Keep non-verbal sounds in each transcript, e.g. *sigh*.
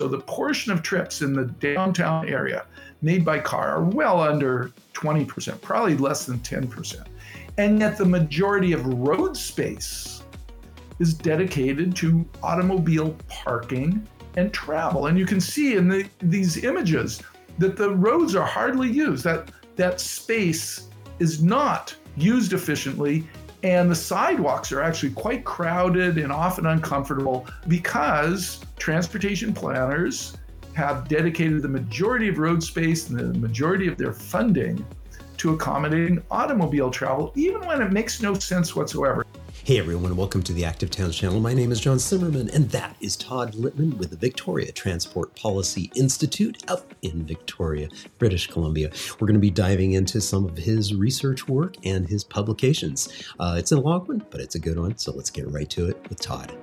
So the portion of trips in the downtown area made by car are well under 20%, probably less than 10%. And yet the majority of road space is dedicated to automobile parking and travel. And you can see in the, these images that the roads are hardly used, that, that space is not used efficiently. And the sidewalks are actually quite crowded and often uncomfortable because transportation planners have dedicated the majority of road space and the majority of their funding to accommodating automobile travel, even when it makes no sense whatsoever. Hey everyone, welcome to the Active Towns channel. My name is John Simmerman, and that is Todd Litman with the Victoria Transport Policy Institute up in Victoria, British Columbia. We're going to be diving into some of his research work and his publications. Uh, it's a long one, but it's a good one, so let's get right to it with Todd.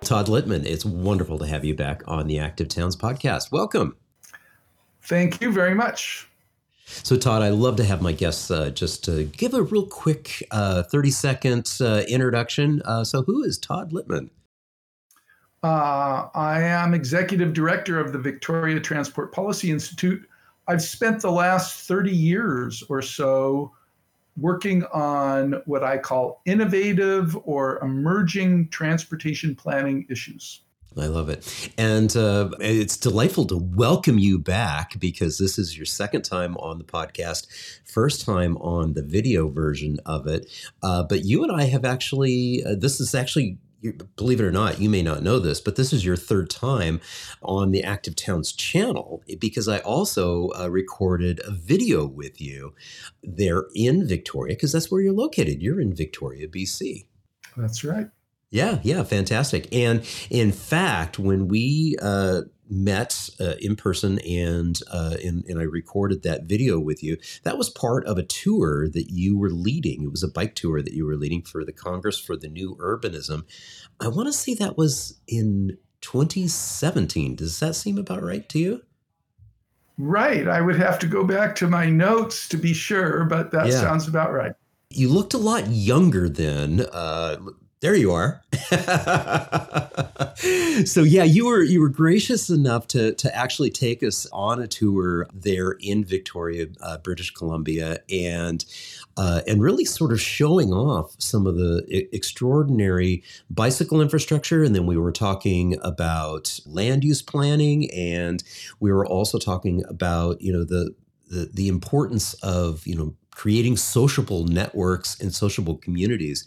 Todd Litman, it's wonderful to have you back on the Active Towns podcast. Welcome. Thank you very much. So, Todd, I'd love to have my guests uh, just give a real quick uh, 30 second uh, introduction. Uh, so, who is Todd Litman? Uh, I am executive director of the Victoria Transport Policy Institute. I've spent the last 30 years or so working on what I call innovative or emerging transportation planning issues. I love it. And uh, it's delightful to welcome you back because this is your second time on the podcast, first time on the video version of it. Uh, but you and I have actually, uh, this is actually believe it or not, you may not know this, but this is your third time on the Active Towns channel because I also uh, recorded a video with you there in Victoria because that's where you're located. You're in Victoria, BC. That's right. Yeah, yeah, fantastic. And in fact, when we uh, met uh, in person and, uh, and and I recorded that video with you. That was part of a tour that you were leading. It was a bike tour that you were leading for the Congress for the New Urbanism. I want to say that was in 2017. Does that seem about right to you? Right. I would have to go back to my notes to be sure, but that yeah. sounds about right. You looked a lot younger then. Uh, there you are. *laughs* so yeah, you were you were gracious enough to to actually take us on a tour there in Victoria, uh, British Columbia, and uh, and really sort of showing off some of the extraordinary bicycle infrastructure. And then we were talking about land use planning, and we were also talking about you know the the, the importance of you know creating sociable networks and sociable communities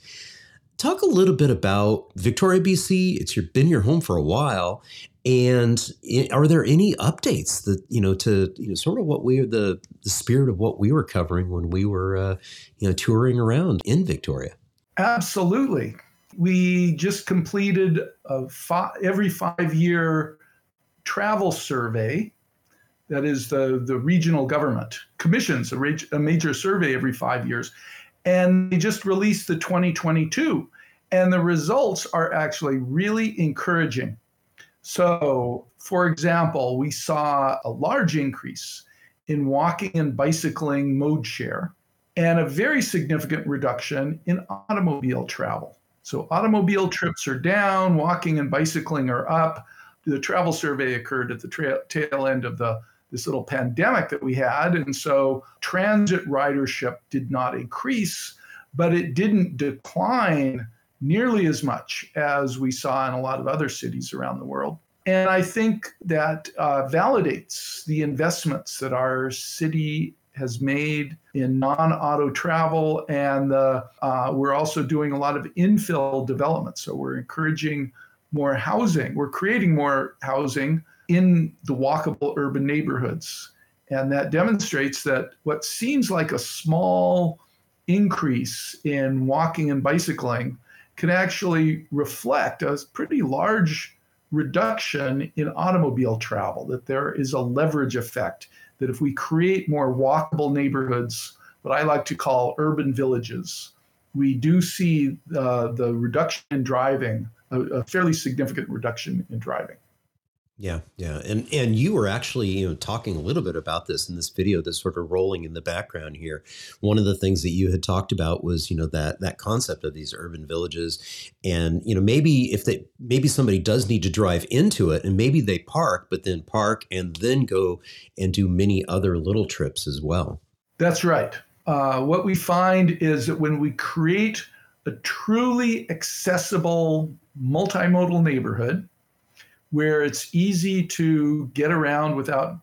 talk a little bit about Victoria, BC. It's your, been your home for a while, and are there any updates that you know to you know sort of what we the the spirit of what we were covering when we were uh, you know touring around in Victoria? Absolutely. We just completed a five, every five year travel survey. That is the, the regional government commissions a, a major survey every five years. And they just released the 2022, and the results are actually really encouraging. So, for example, we saw a large increase in walking and bicycling mode share and a very significant reduction in automobile travel. So, automobile trips are down, walking and bicycling are up. The travel survey occurred at the tra- tail end of the this little pandemic that we had. And so transit ridership did not increase, but it didn't decline nearly as much as we saw in a lot of other cities around the world. And I think that uh, validates the investments that our city has made in non-auto travel, and uh, we're also doing a lot of infill development. So we're encouraging more housing. We're creating more housing in the walkable urban neighborhoods. And that demonstrates that what seems like a small increase in walking and bicycling can actually reflect a pretty large reduction in automobile travel, that there is a leverage effect, that if we create more walkable neighborhoods, what I like to call urban villages, we do see uh, the reduction in driving, a, a fairly significant reduction in driving. Yeah, yeah, and and you were actually you know talking a little bit about this in this video that's sort of rolling in the background here. One of the things that you had talked about was you know that that concept of these urban villages, and you know maybe if they maybe somebody does need to drive into it, and maybe they park, but then park and then go and do many other little trips as well. That's right. Uh, what we find is that when we create a truly accessible multimodal neighborhood where it's easy to get around without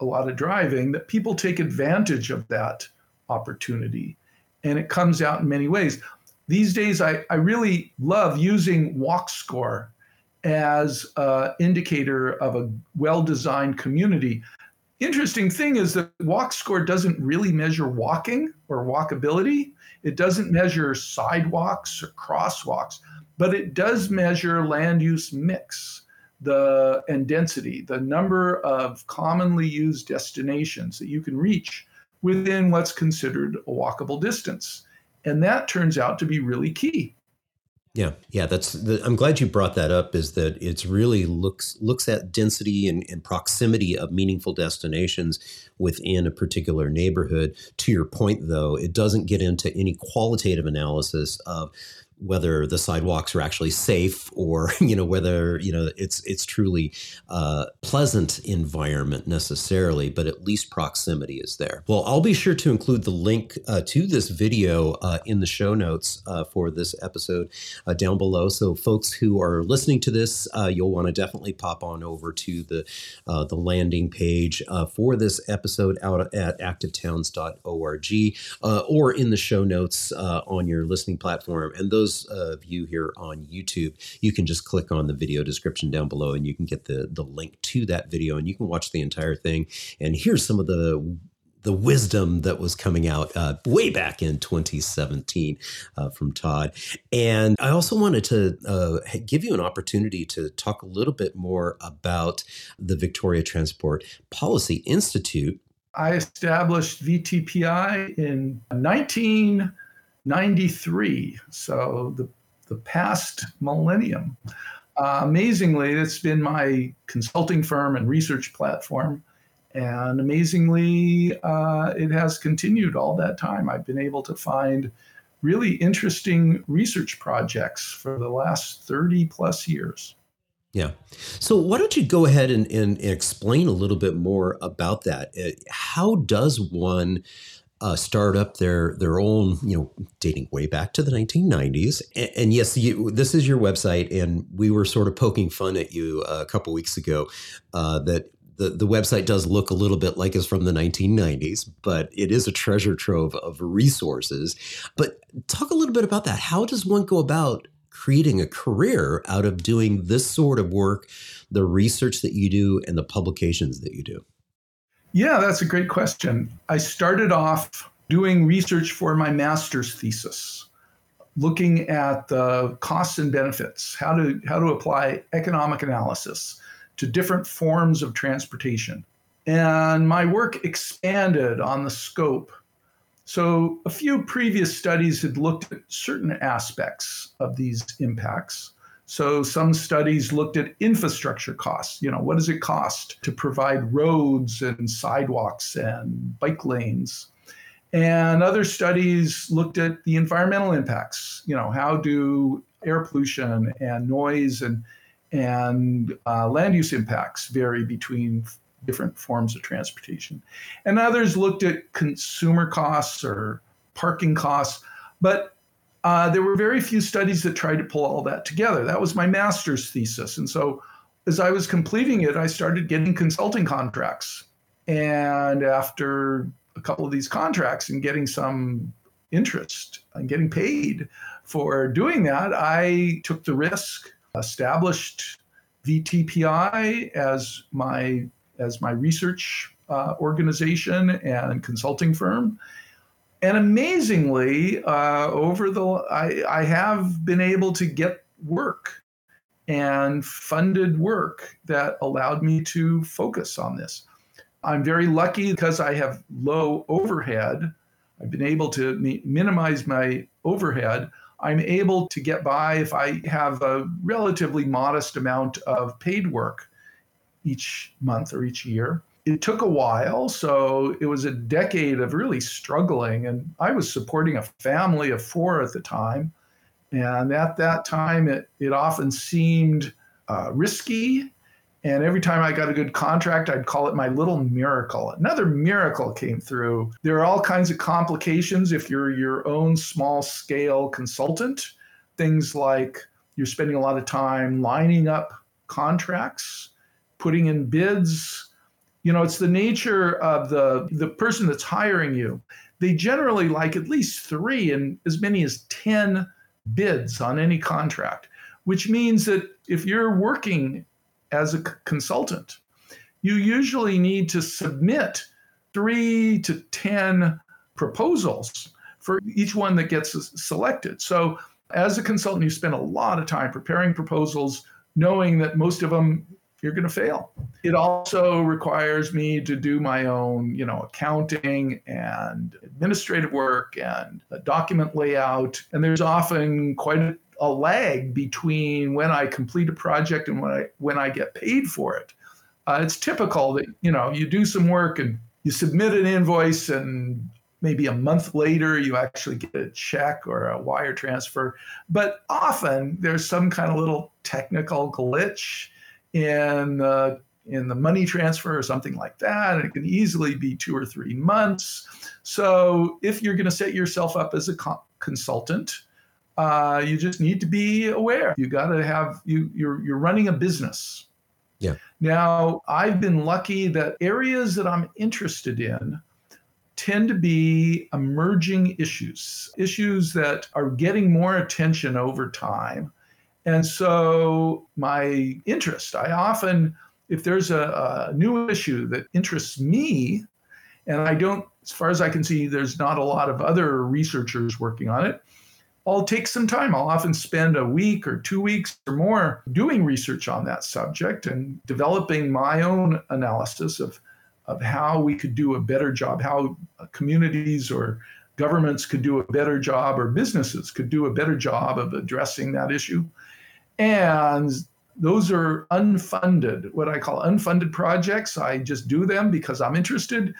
a lot of driving, that people take advantage of that opportunity. And it comes out in many ways. These days, I, I really love using Walk Score as an indicator of a well designed community. Interesting thing is that Walk Score doesn't really measure walking or walkability. It doesn't measure sidewalks or crosswalks, but it does measure land use mix the and density, the number of commonly used destinations that you can reach within what's considered a walkable distance. And that turns out to be really key. Yeah, yeah, that's. The, I'm glad you brought that up. Is that it's really looks looks at density and, and proximity of meaningful destinations within a particular neighborhood. To your point, though, it doesn't get into any qualitative analysis of whether the sidewalks are actually safe or *laughs* you know whether you know it's it's truly uh, pleasant environment necessarily but at least proximity is there. Well i'll be sure to include the link uh, to this video uh, in the show notes uh, for this episode uh, down below. So folks who are listening to this you'll want to definitely pop on over to the the landing page for this episode out at activetowns.org or in the show notes on your listening platform. And those those of you here on YouTube, you can just click on the video description down below and you can get the, the link to that video and you can watch the entire thing. And here's some of the the wisdom that was coming out uh, way back in 2017 uh, from Todd. And I also wanted to uh, give you an opportunity to talk a little bit more about the Victoria Transport Policy Institute. I established VTPI in 19- 93, so the, the past millennium. Uh, amazingly, it's been my consulting firm and research platform. And amazingly, uh, it has continued all that time. I've been able to find really interesting research projects for the last 30 plus years. Yeah. So why don't you go ahead and, and explain a little bit more about that? Uh, how does one uh, start up their their own, you know, dating way back to the 1990s. And, and yes, you, this is your website, and we were sort of poking fun at you uh, a couple weeks ago uh, that the, the website does look a little bit like it's from the 1990s, but it is a treasure trove of resources. But talk a little bit about that. How does one go about creating a career out of doing this sort of work, the research that you do, and the publications that you do? Yeah, that's a great question. I started off doing research for my master's thesis, looking at the costs and benefits, how to how to apply economic analysis to different forms of transportation. And my work expanded on the scope. So a few previous studies had looked at certain aspects of these impacts. So some studies looked at infrastructure costs. You know, what does it cost to provide roads and sidewalks and bike lanes? And other studies looked at the environmental impacts. You know, how do air pollution and noise and and uh, land use impacts vary between different forms of transportation? And others looked at consumer costs or parking costs. But uh, there were very few studies that tried to pull all that together. That was my master's thesis. And so as I was completing it, I started getting consulting contracts. And after a couple of these contracts and getting some interest and getting paid for doing that, I took the risk, established VTPI as my as my research uh, organization and consulting firm, and amazingly, uh, over the I, I have been able to get work and funded work that allowed me to focus on this. I'm very lucky because I have low overhead. I've been able to mi- minimize my overhead. I'm able to get by if I have a relatively modest amount of paid work. each month or each year. It took a while, so it was a decade of really struggling. And I was supporting a family of four at the time. And at that time, it, it often seemed uh, risky. And every time I got a good contract, I'd call it my little miracle. Another miracle came through. There are all kinds of complications if you're your own small scale consultant. Things like you're spending a lot of time lining up contracts, putting in bids. You know, it's the nature of the, the person that's hiring you. They generally like at least three and as many as 10 bids on any contract, which means that if you're working as a consultant, you usually need to submit three to 10 proposals for each one that gets selected. So, as a consultant, you spend a lot of time preparing proposals, knowing that most of them you're going to fail. It also requires me to do my own, you know, accounting and administrative work and document layout. And there's often quite a, a lag between when I complete a project and when I when I get paid for it. Uh, it's typical that you know you do some work and you submit an invoice and maybe a month later you actually get a check or a wire transfer but often there's some kind of little technical glitch in the in the money transfer or something like that. And it can easily be two or three months. So if you're going to set yourself up as a co- consultant, uh, you just need to be aware. You got to have you you're you're running a business. Yeah. Now I've been lucky that areas that I'm interested in tend to be emerging issues, issues that are getting more attention over time and so my interest, I often, if there's a, a, new issue that interests me, and I don't, as far as I can see, there's not a lot of other researchers working on it. I'll take some time. I'll often spend a week or two weeks or more doing research on that subject and developing my own analysis of, of how we could do a better job, how communities or governments could do a better job, or businesses could do a better job of addressing that issue. And those are unfunded, what I call unfunded projects. I just do them because I'm interested.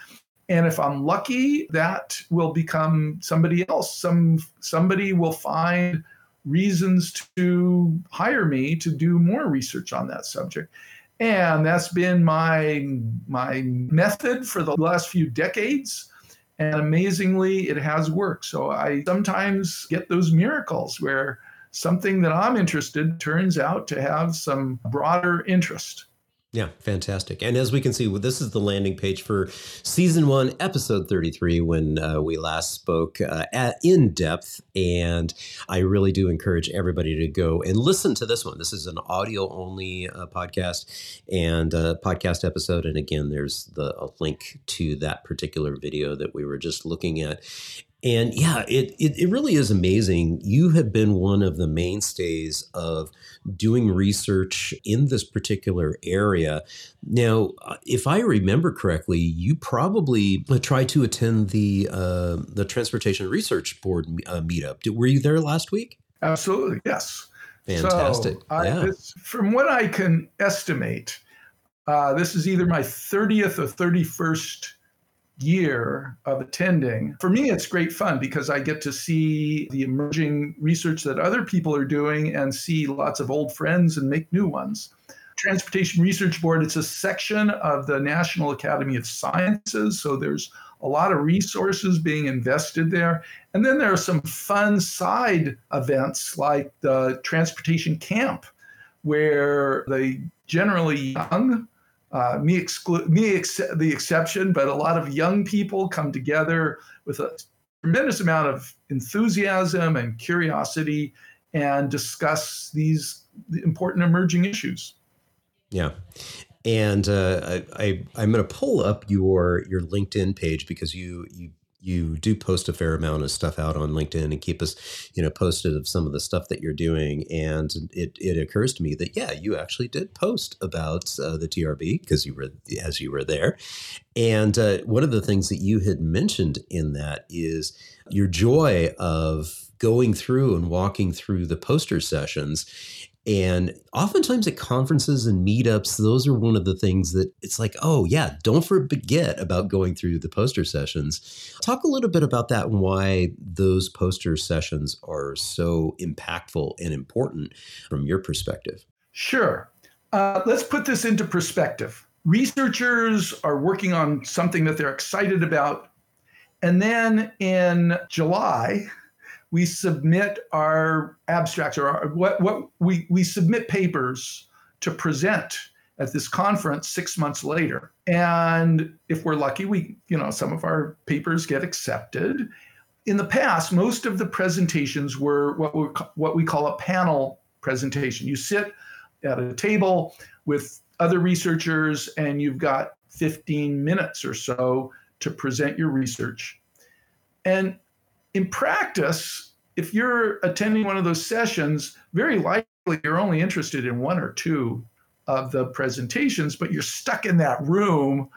And if I'm lucky, that will become somebody else. Some somebody will find reasons to hire me to do more research on that subject. And that's been my my method for the last few decades. And amazingly, it has worked. So I sometimes get those miracles where something that I'm interested turns out to have some broader interest. Yeah, fantastic. And as we can see, this is the landing page for season one, episode 33, when uh, we last spoke uh, at, in depth. And I really do encourage everybody to go and listen to this one. This is an audio only uh, podcast and podcast episode. And again, there's the a link to that particular video that we were just looking at. And yeah, it, it, it really is amazing. You have been one of the mainstays of doing research in this particular area. Now, uh, if I remember correctly, you probably uh, tried to attend the uh, the Transportation Research Board uh, meetup. Were you there last week? Absolutely, yes. Fantastic. So I, yeah. this, from what I can estimate, uh, this is either my 30th or 31st year of attending. For me, it's great fun because I get to see the emerging research that other people are doing and see lots of old friends and make new ones. Transportation Research Board, it's a section of the National Academy of Sciences. So there's a lot of resources being invested there. And then there are some fun side events like the Transportation Camp, where the generally young uh, me exclu- me ex- the exception, but a lot of young people come together with a tremendous amount of enthusiasm and curiosity and discuss these important emerging issues. Yeah. And uh, I, I, am going to pull up your your LinkedIn page because you you you do post a fair amount of stuff out on LinkedIn and keep us, you know, posted of some of the stuff that you're doing. And it, it occurs to me that yeah, you actually did post about uh, the TRB because you were as you were there. And uh, one of the things that you had mentioned in that is your joy of going through and walking through the poster sessions And oftentimes at conferences and meetups, those are one of the things that it's like, oh, yeah, don't forget about going through the poster sessions. Talk a little bit about that and why those poster sessions are so impactful and important from your perspective. Sure. Uh, let's put this into perspective. Researchers are working on something that they're excited about. And then in July, we submit our abstracts or our, what, what we, we submit papers to present at this conference six months later. And if we're lucky, we, you know, some of our papers get accepted. In the past, most of the presentations were what we what we call a panel presentation. You sit at a table with other researchers and you've got 15 minutes or so to present your research. And in practice, if you're attending one of those sessions, very likely you're only interested in one or two of the presentations, but you're stuck in that room.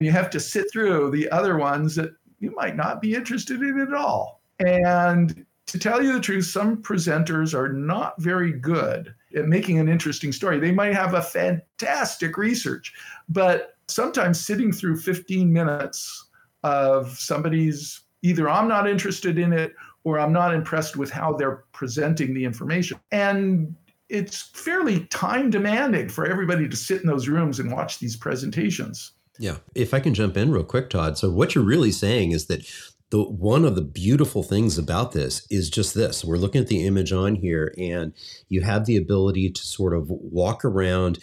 You have to sit through the other ones that you might not be interested in at all. And to tell you the truth, some presenters are not very good at making an interesting story. They might have a fantastic research, but sometimes sitting through 15 minutes of somebody's either I'm not interested in it or I'm not impressed with how they're presenting the information. And it's fairly time demanding for everybody to sit in those rooms and watch these presentations. Yeah. If I can jump in real quick, Todd. So, what you're really saying is that the one of the beautiful things about this is just this we're looking at the image on here and you have the ability to sort of walk around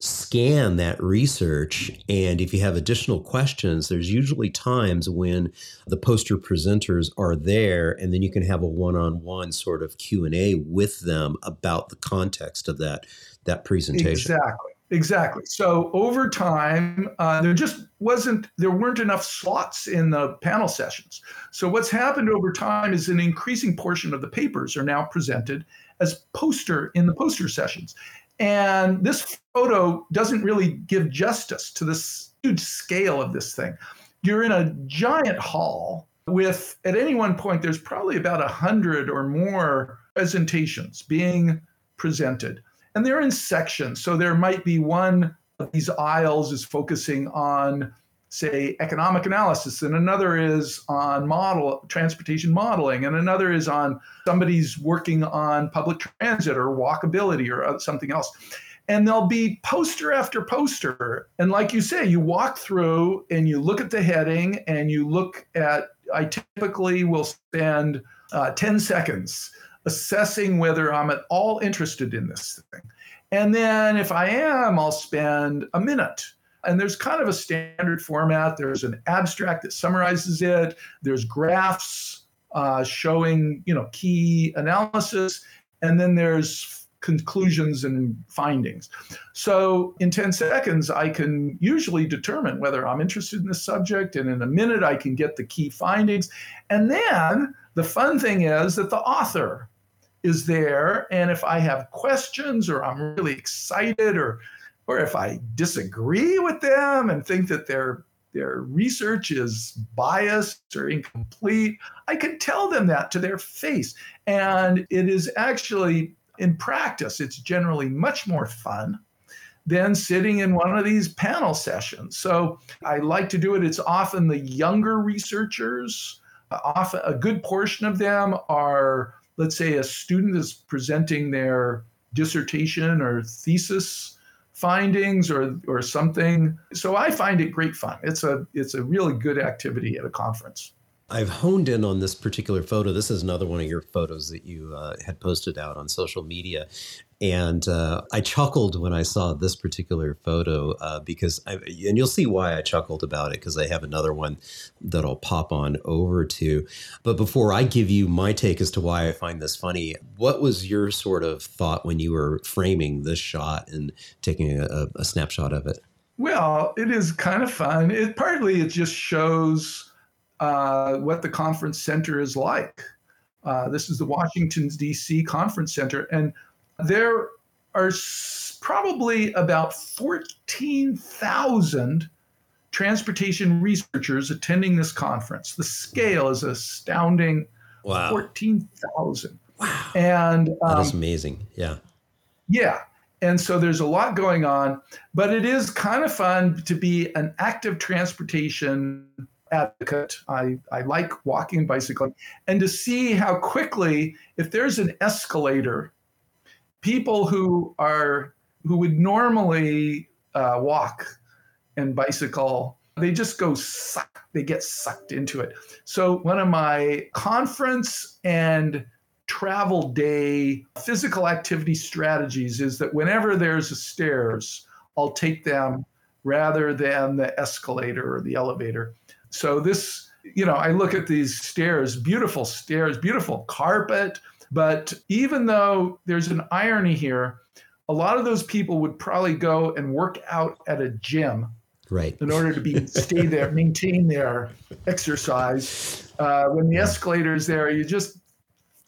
scan that research and if you have additional questions there's usually times when the poster presenters are there and then you can have a one-on-one sort of q&a with them about the context of that that presentation. Exactly exactly. So over time uh, there just wasn't there weren't enough slots in the panel sessions. So what's happened over time is an increasing portion of the papers are now presented as poster in the poster sessions and this photo doesn't really give justice to this huge scale of this thing. You're in a giant hall with, at any one point, there's probably about a hundred or more presentations being presented. And they're in sections. So there might be one of these aisles is focusing on say economic analysis and another is on model transportation modeling and another is on somebody's working on public transit or walkability or something else. And there'll be poster after poster. And like you say you walk through and you look at the heading and you look at i typically will spend uh, 10 seconds assessing whether i'm at all interested in this thing. And then if i am i'll spend a minute and there's kind of a standard format. There's an abstract that summarizes it. There's graphs uh, showing, you know, key analysis, and then there's conclusions and findings. So in 10 seconds, I can usually determine whether I'm interested in the subject, and in a minute, I can get the key findings. And then the fun thing is that the author is there, and if I have questions or I'm really excited or or if I disagree with them and think that their their research is biased or incomplete, I can tell them that to their face. And it is actually in practice, it's generally much more fun than sitting in one of these panel sessions. So I like to do it. It's often the younger researchers. Often a good portion of them are, let's say, a student is presenting their dissertation or thesis findings or or something. So I find it great fun. It's a it's a really good activity at a conference. I've honed in on this particular photo. This is another one of your photos that you uh, had posted out on social media. And uh, I chuckled when I saw this particular photo uh, because, I, and you'll see why I chuckled about it because I have another one that I'll pop on over to. But before I give you my take as to why I find this funny, what was your sort of thought when you were framing this shot and taking a, a snapshot of it? Well, it is kind of fun. It partly it just shows uh, what the conference center is like. Uh, this is the Washington, D.C. Conference Center, and there are probably about 14,000 transportation researchers attending this conference. The scale is astounding. Wow. 14,000. Wow. And um, that is amazing. Yeah. Yeah. And so there's a lot going on, but it is kind of fun to be an active transportation advocate. I, I like walking and bicycling and to see how quickly, if there's an escalator, people who are who would normally uh, walk and bicycle they just go suck they get sucked into it. So one of my conference and travel day physical activity strategies is that whenever there's a stairs i'll take them rather than the escalator or the elevator. So this you know i look at these stairs beautiful stairs beautiful carpet but even though there's an irony here a lot of those people would probably go and work out at a gym right. in order to be stay there *laughs* maintain their exercise. Uh, when the escalator is there you just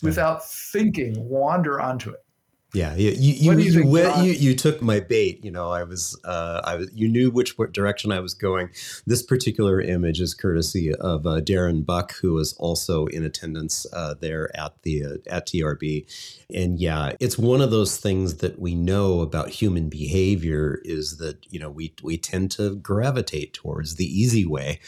without thinking wander onto it yeah, you you you, you, you, you, took my bait. You know, I was uh, I was you knew which direction I was going. This particular image is courtesy of uh, Darren Buck, who was also in attendance uh, there at the uh, at TRB. And yeah, it's one of those things that we know about human behavior is that you know we we tend to gravitate towards the easy way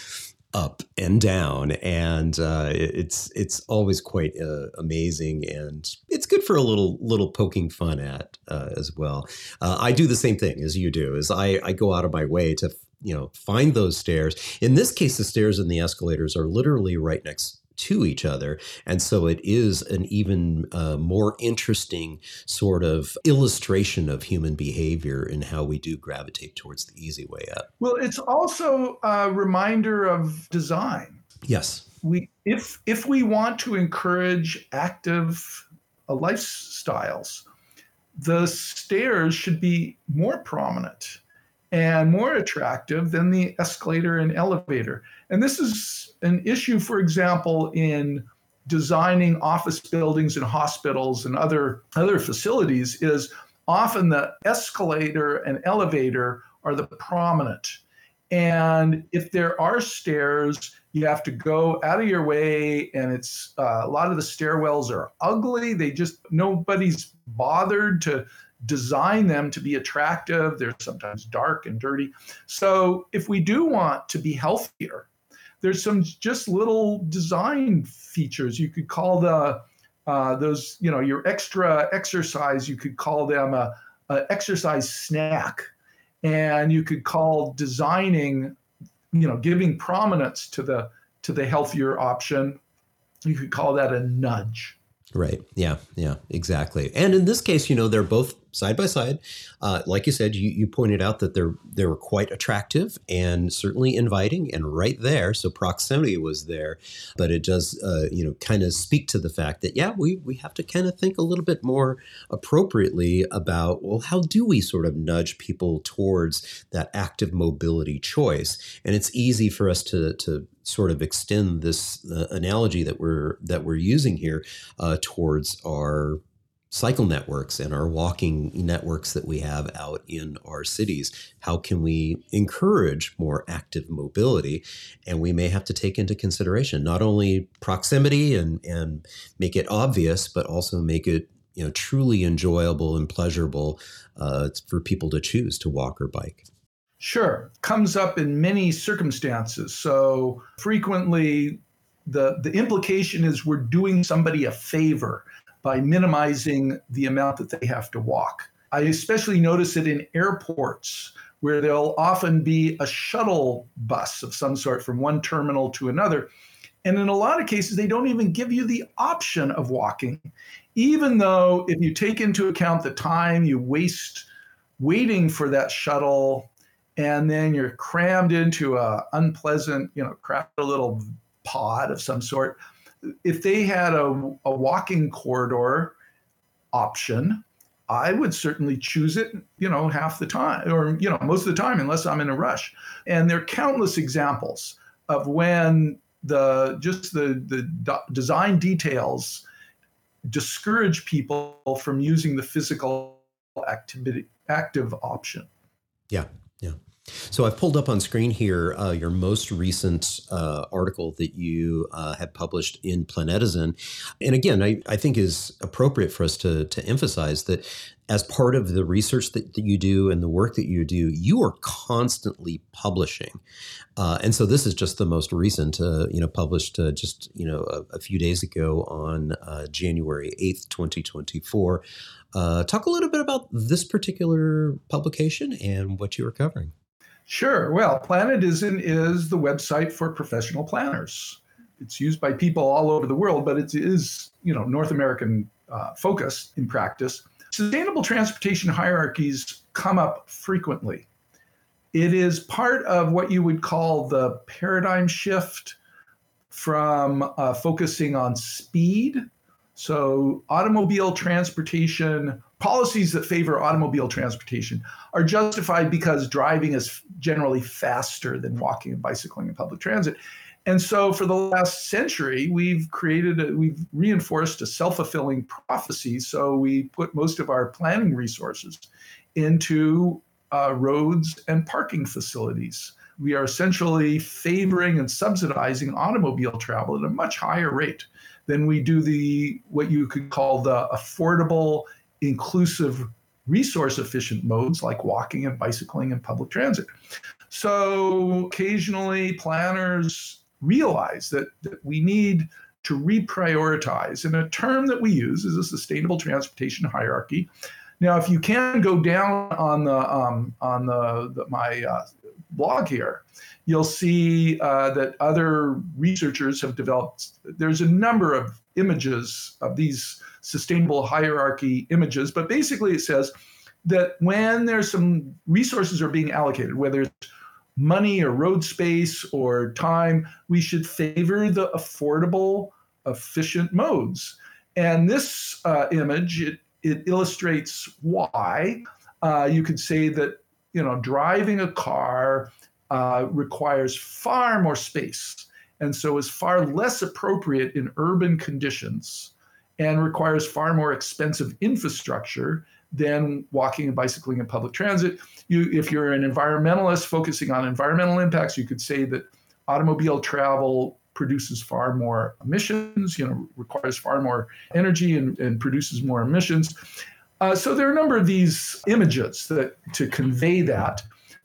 up and down, and uh, it's it's always quite uh, amazing, and good for a little little poking fun at uh, as well. Uh, I do the same thing as you do, is I I go out of my way to you know find those stairs. In this case, the stairs and the escalators are literally right next to each other. And so it is an even uh, more interesting sort of illustration of human behavior and how we do gravitate towards the easy way up. Well, it's also a reminder of design. Yes. We if if we want to encourage active uh, lifestyles, the stairs should be more prominent and more attractive than the escalator and elevator. And this is an issue, for example, in designing office buildings and hospitals and other, other facilities is often the escalator and elevator are the prominent. And if there are stairs, you have to go out of your way, and it's uh, a lot of the stairwells are ugly. They just nobody's bothered to design them to be attractive. They're sometimes dark and dirty. So if we do want to be healthier, there's some just little design features. You could call the uh, those, you know, your extra exercise. You could call them a, a exercise snack, and you could call designing, you know, giving prominence to the to the healthier option. You could call that a nudge. Right. Yeah. Yeah. Exactly. And in this case, you know, they're both side by side. Uh, like you said, you, you pointed out that they're they were quite attractive and certainly inviting and right there. So proximity was there, but it does uh, you know kind of speak to the fact that yeah, we we have to kind of think a little bit more appropriately about well, how do we sort of nudge people towards that active mobility choice? And it's easy for us to to sort of extend this uh, analogy that we're that we're using here uh, towards our cycle networks and our walking networks that we have out in our cities. How can we encourage more active mobility? And we may have to take into consideration not only proximity and, and make it obvious, but also make it you know truly enjoyable and pleasurable uh, for people to choose to walk or bike. Sure, comes up in many circumstances. So frequently, the the implication is we're doing somebody a favor by minimizing the amount that they have to walk. I especially notice it in airports where there'll often be a shuttle bus of some sort from one terminal to another. And in a lot of cases, they don't even give you the option of walking, even though if you take into account the time you waste waiting for that shuttle and then you're crammed into a unpleasant, you know, crowded little pod of some sort, if they had a, a walking corridor option, I would certainly choose it, you know, half the time or, you know, most of the time, unless I'm in a rush. And there are countless examples of when the just the, the design details discourage people from using the physical activity active option. Yeah. Yeah. So I've pulled up on screen here uh, your most recent uh, article that you uh, have published in Planetizen. And again, I, I think is appropriate for us to, to emphasize that as part of the research that, that you do and the work that you do, you are constantly publishing. Uh, and so this is just the most recent, uh, you know, published uh, just, you know, a, a, few days ago on January 8th, 2024. talk a little bit about this particular publication and what you are covering. Sure. Well, Planetizen is the website for professional planners. It's used by people all over the world, but it is, you know, North American uh, focused in practice. Sustainable transportation hierarchies come up frequently. It is part of what you would call the paradigm shift from uh, focusing on speed. So, automobile transportation policies that favor automobile transportation are justified because driving is generally faster than walking and bicycling and public transit. And so for the last century, we've created, a, we've reinforced a self fulfilling prophecy. So we put most of our planning resources into uh, roads and parking facilities. We are essentially favoring and subsidizing automobile travel at a much higher rate than we do the what you could call the affordable inclusive resource efficient modes like walking and bicycling and public transit. So occasionally planners realize that, that we need to reprioritize. And a term that we use is a sustainable transportation hierarchy. Now, if you can go down on the um, on the, the my uh, blog here, you'll see uh, that other researchers have developed. There's a number of images of these sustainable hierarchy images. But basically, it says that when there's some resources are being allocated, whether it's money or road space or time, we should favor the affordable, efficient modes. And this uh, image, it, it illustrates why. Uh, you could say that you know driving a car uh, requires far more space and so is far less appropriate in urban conditions and requires far more expensive infrastructure than walking and bicycling and public transit. You, if you're an environmentalist focusing on environmental impacts, you could say that automobile travel produces far more emissions, you know, requires far more energy and, and produces more emissions. Uh, so there are a number of these images that to convey that.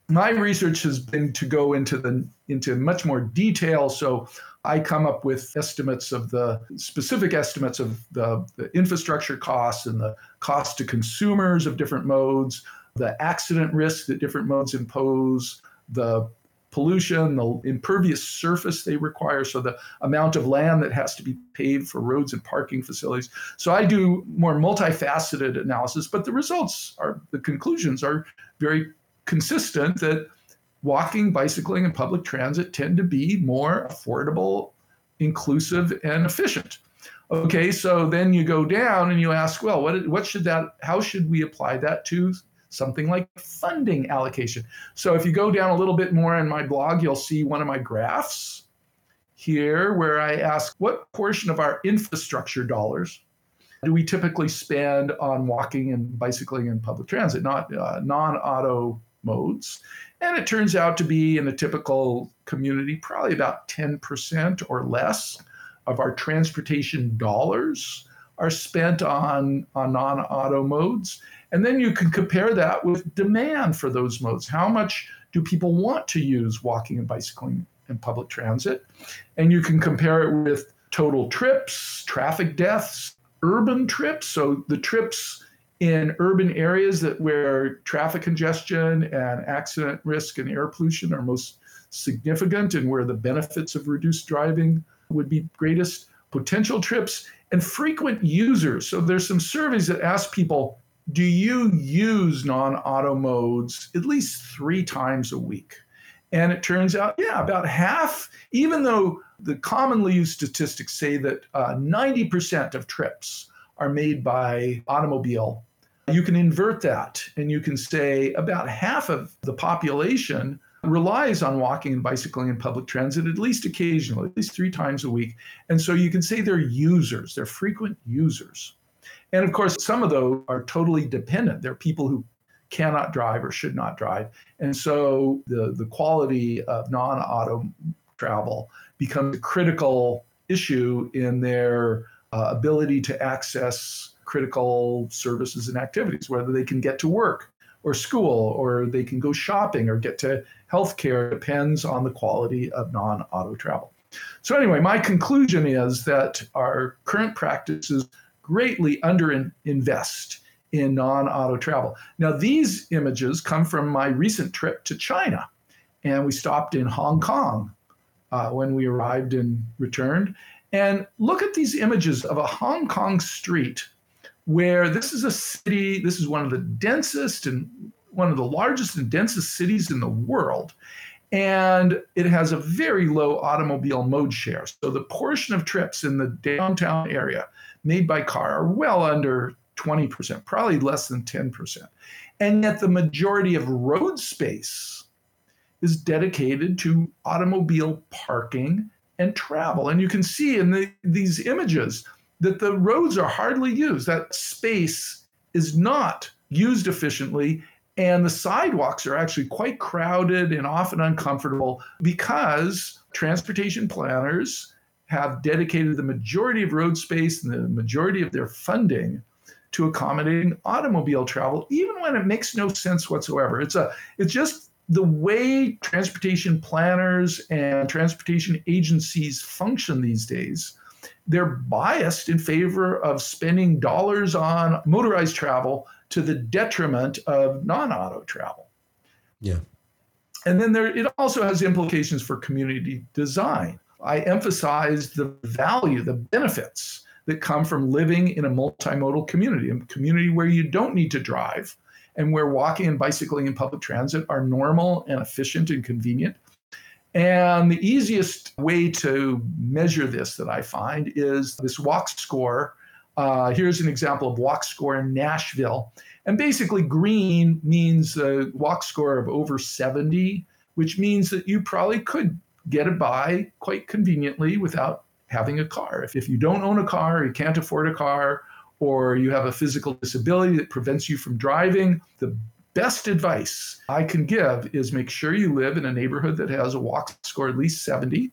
My research has been to go into the into much more detail. So I come up with estimates of the specific estimates of the, the infrastructure costs and the cost to consumers of different modes, the accident risk that different modes impose, the pollution, the impervious surface they require, so the amount of land that has to be paved for roads and parking facilities. So I do more multifaceted analysis, but the results are, the conclusions are very consistent that walking, bicycling, and public transit tend to be more affordable, inclusive, and efficient. Okay, so then you go down and you ask, well, what, what should that, how should we apply that to something like funding allocation? So if you go down a little bit more in my blog, you'll see one of my graphs here where I ask what portion of our infrastructure dollars do we typically spend on walking and bicycling and public transit, not uh, non auto modes? And it turns out to be in a typical community, probably about 10% or less of our transportation dollars are spent on, on non auto modes. And then you can compare that with demand for those modes. How much do people want to use walking and bicycling and public transit? And you can compare it with total trips, traffic deaths, urban trips. So the trips in urban areas that where traffic congestion and accident risk and air pollution are most significant and where the benefits of reduced driving would be greatest. Potential trips and frequent users. So there's some surveys that ask people do you use non-auto modes at least three times a week? And it turns out yeah about half even though the commonly used statistics say that uh, 90% of trips are made by automobile you can invert that and you can say about half of the population relies on walking and bicycling and public transit at least occasionally, at least three times a week. And so you can say they're users, they're frequent users. And of course, some of those are totally dependent. They're people who cannot drive or should not drive. And so the, the quality of non auto travel becomes a critical issue in their uh, ability to access critical services and activities, whether they can get to work or school or they can go shopping or get to healthcare depends on the quality of non auto travel. So, anyway, my conclusion is that our current practices greatly underinvest in non auto travel. Now, these images come from my recent trip to China, and we stopped in Hong Kong uh, when we arrived and returned. And look at these images of a Hong Kong street where this is a city, this is one of the densest and one of the largest and densest cities in the world. And it has a very low automobile mode share. So the portion of trips in the downtown area made by car are well under 20%, probably less than 10%. And yet the majority of road space is dedicated to automobile parking and travel. And you can see in the, these images that the roads are hardly used. That space is not used efficiently. And the sidewalks are actually quite crowded and often uncomfortable because transportation planners have dedicated the majority of road space and the majority of their funding to accommodating automobile travel, even when it makes no sense whatsoever. It's a it's just the way transportation planners and transportation agencies function these days they're biased in favor of spending dollars on motorized travel to the detriment of non-auto travel. Yeah. And then there it also has implications for community design. I emphasize the value, the benefits that come from living in a multimodal community, a community where you don't need to drive and where walking and bicycling and public transit are normal and efficient and convenient. And the easiest way to measure this that I find is this walk score. Uh, here's an example of walk score in Nashville. And basically, green means a walk score of over 70, which means that you probably could get it by quite conveniently without having a car. If, if you don't own a car, you can't afford a car, or you have a physical disability that prevents you from driving, the best advice I can give is make sure you live in a neighborhood that has a walk score at least 70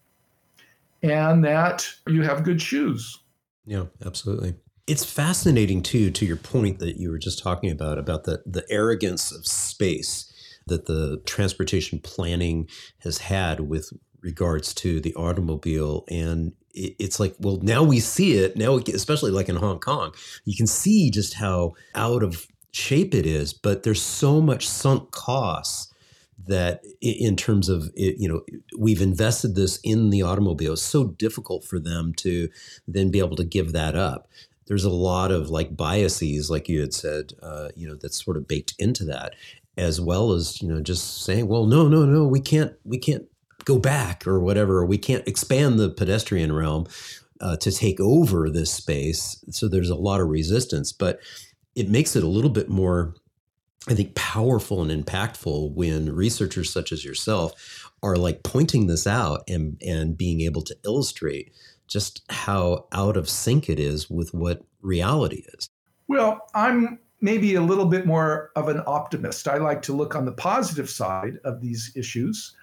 and that you have good shoes. Yeah, absolutely. It's fascinating too to your point that you were just talking about about the the arrogance of space that the transportation planning has had with regards to the automobile and it's like well now we see it now especially like in Hong Kong you can see just how out of shape it is, but there's so much sunk costs that in terms of you know we've invested this in the automobile. It's so difficult for them to then be able to give that up. There's a lot of like biases like you had said uh, you know that's sort of baked into that as well as you know just saying well no no no we can't we can't go back or whatever or we can't expand the pedestrian realm uh, to take over this space. So there's a lot of resistance but it makes it a little bit more I think powerful and impactful when researchers such as yourself are like pointing this out and and being able to illustrate just how out of sync it is with what reality is. Well, I'm maybe a little bit more of an optimist. I like to look on the positive side of these issues.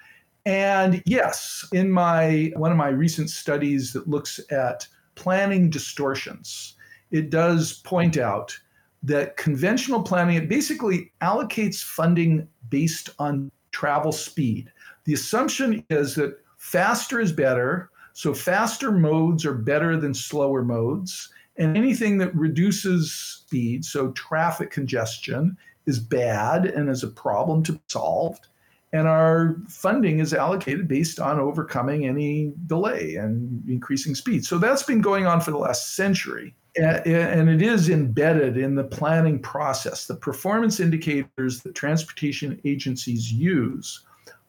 And yes, in my one of my recent studies that looks at planning distortions, it does point out that conventional planning it basically allocates funding based on travel speed. The assumption is that faster is better, so faster modes are better than slower modes, and anything that reduces speed, so traffic congestion, is bad and is a problem to be solved. And our funding is allocated based on overcoming any delay and increasing speed. So that's been going on for the last century and it is embedded in the planning process. The performance indicators that transportation agencies use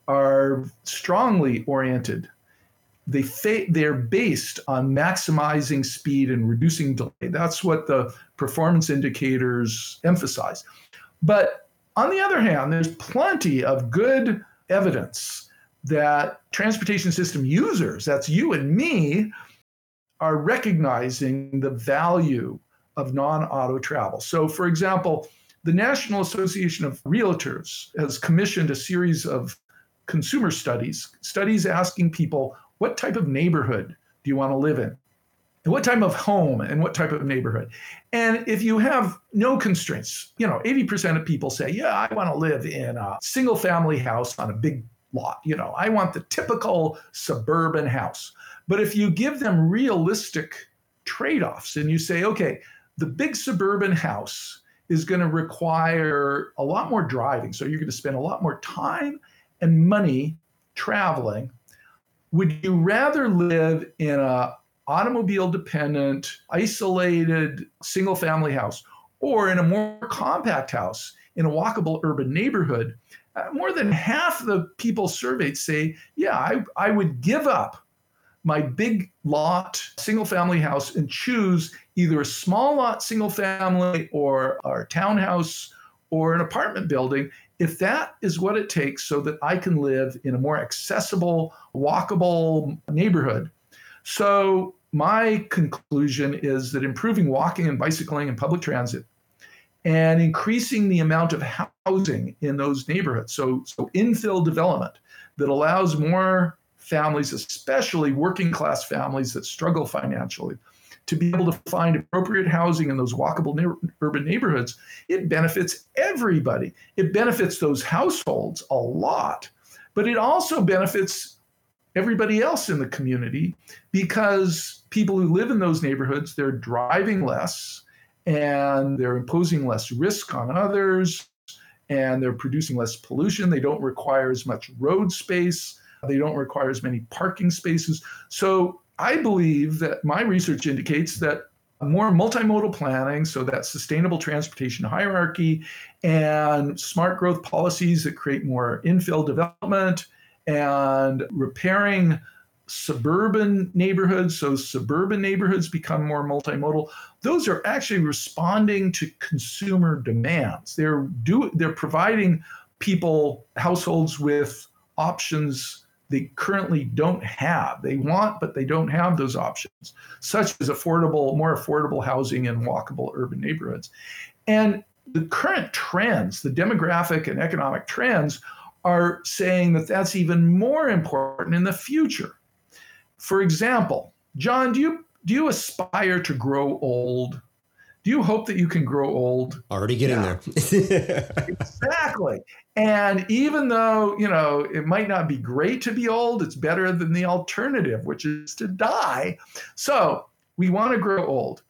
are strongly oriented. They fa- they're based on maximizing speed and reducing delay. That's what the performance indicators emphasize. But on the other hand, there's plenty of good evidence that transportation system users, that's you and me, are recognizing the value of non auto travel. So, for example, the National Association of Realtors has commissioned a series of consumer studies, studies asking people what type of neighborhood do you want to live in? And what type of home and what type of neighborhood? And if you have no constraints, you know, 80% of people say, yeah, I want to live in a single family house on a big lot. You know, I want the typical suburban house. But if you give them realistic trade offs and you say, okay, the big suburban house is going to require a lot more driving. So you're going to spend a lot more time and money traveling. Would you rather live in a automobile dependent, isolated single family house or in a more compact house in a walkable urban neighborhood? Uh, more than half the people surveyed say, yeah, I, I would give up my big lot single family house and choose either a small lot single family or a townhouse or an apartment building if that is what it takes so that I can live in a more accessible, walkable neighborhood. So, my conclusion is that improving walking and bicycling and public transit and increasing the amount of housing in those neighborhoods, so, so infill development that allows more families, especially working class families that struggle financially, to be able to find appropriate housing in those walkable ne- urban neighborhoods, it benefits everybody. It benefits those households a lot, but it also benefits everybody else in the community because people who live in those neighborhoods, they're driving less and they're imposing less risk on others and they're producing less pollution. They don't require as much road space. They don't require as many parking spaces. So I believe that my research indicates that more multimodal planning, so that sustainable transportation hierarchy and smart growth policies that create more infill development and repairing suburban neighborhoods, so suburban neighborhoods become more multimodal. Those are actually responding to consumer demands. They're do they're providing people households with options they currently don't have. They want, but they don't have those options, such as affordable, more affordable housing in walkable urban neighborhoods. And the current trends, the demographic and economic trends, are saying that that's even more important in the future. For example, John, do you do you aspire to grow old? Do you hope that you can grow old? Already getting yeah. there. *laughs* exactly. And even though, you know, it might not be great to be old, it's better than the alternative, which is to die. So we want to grow old.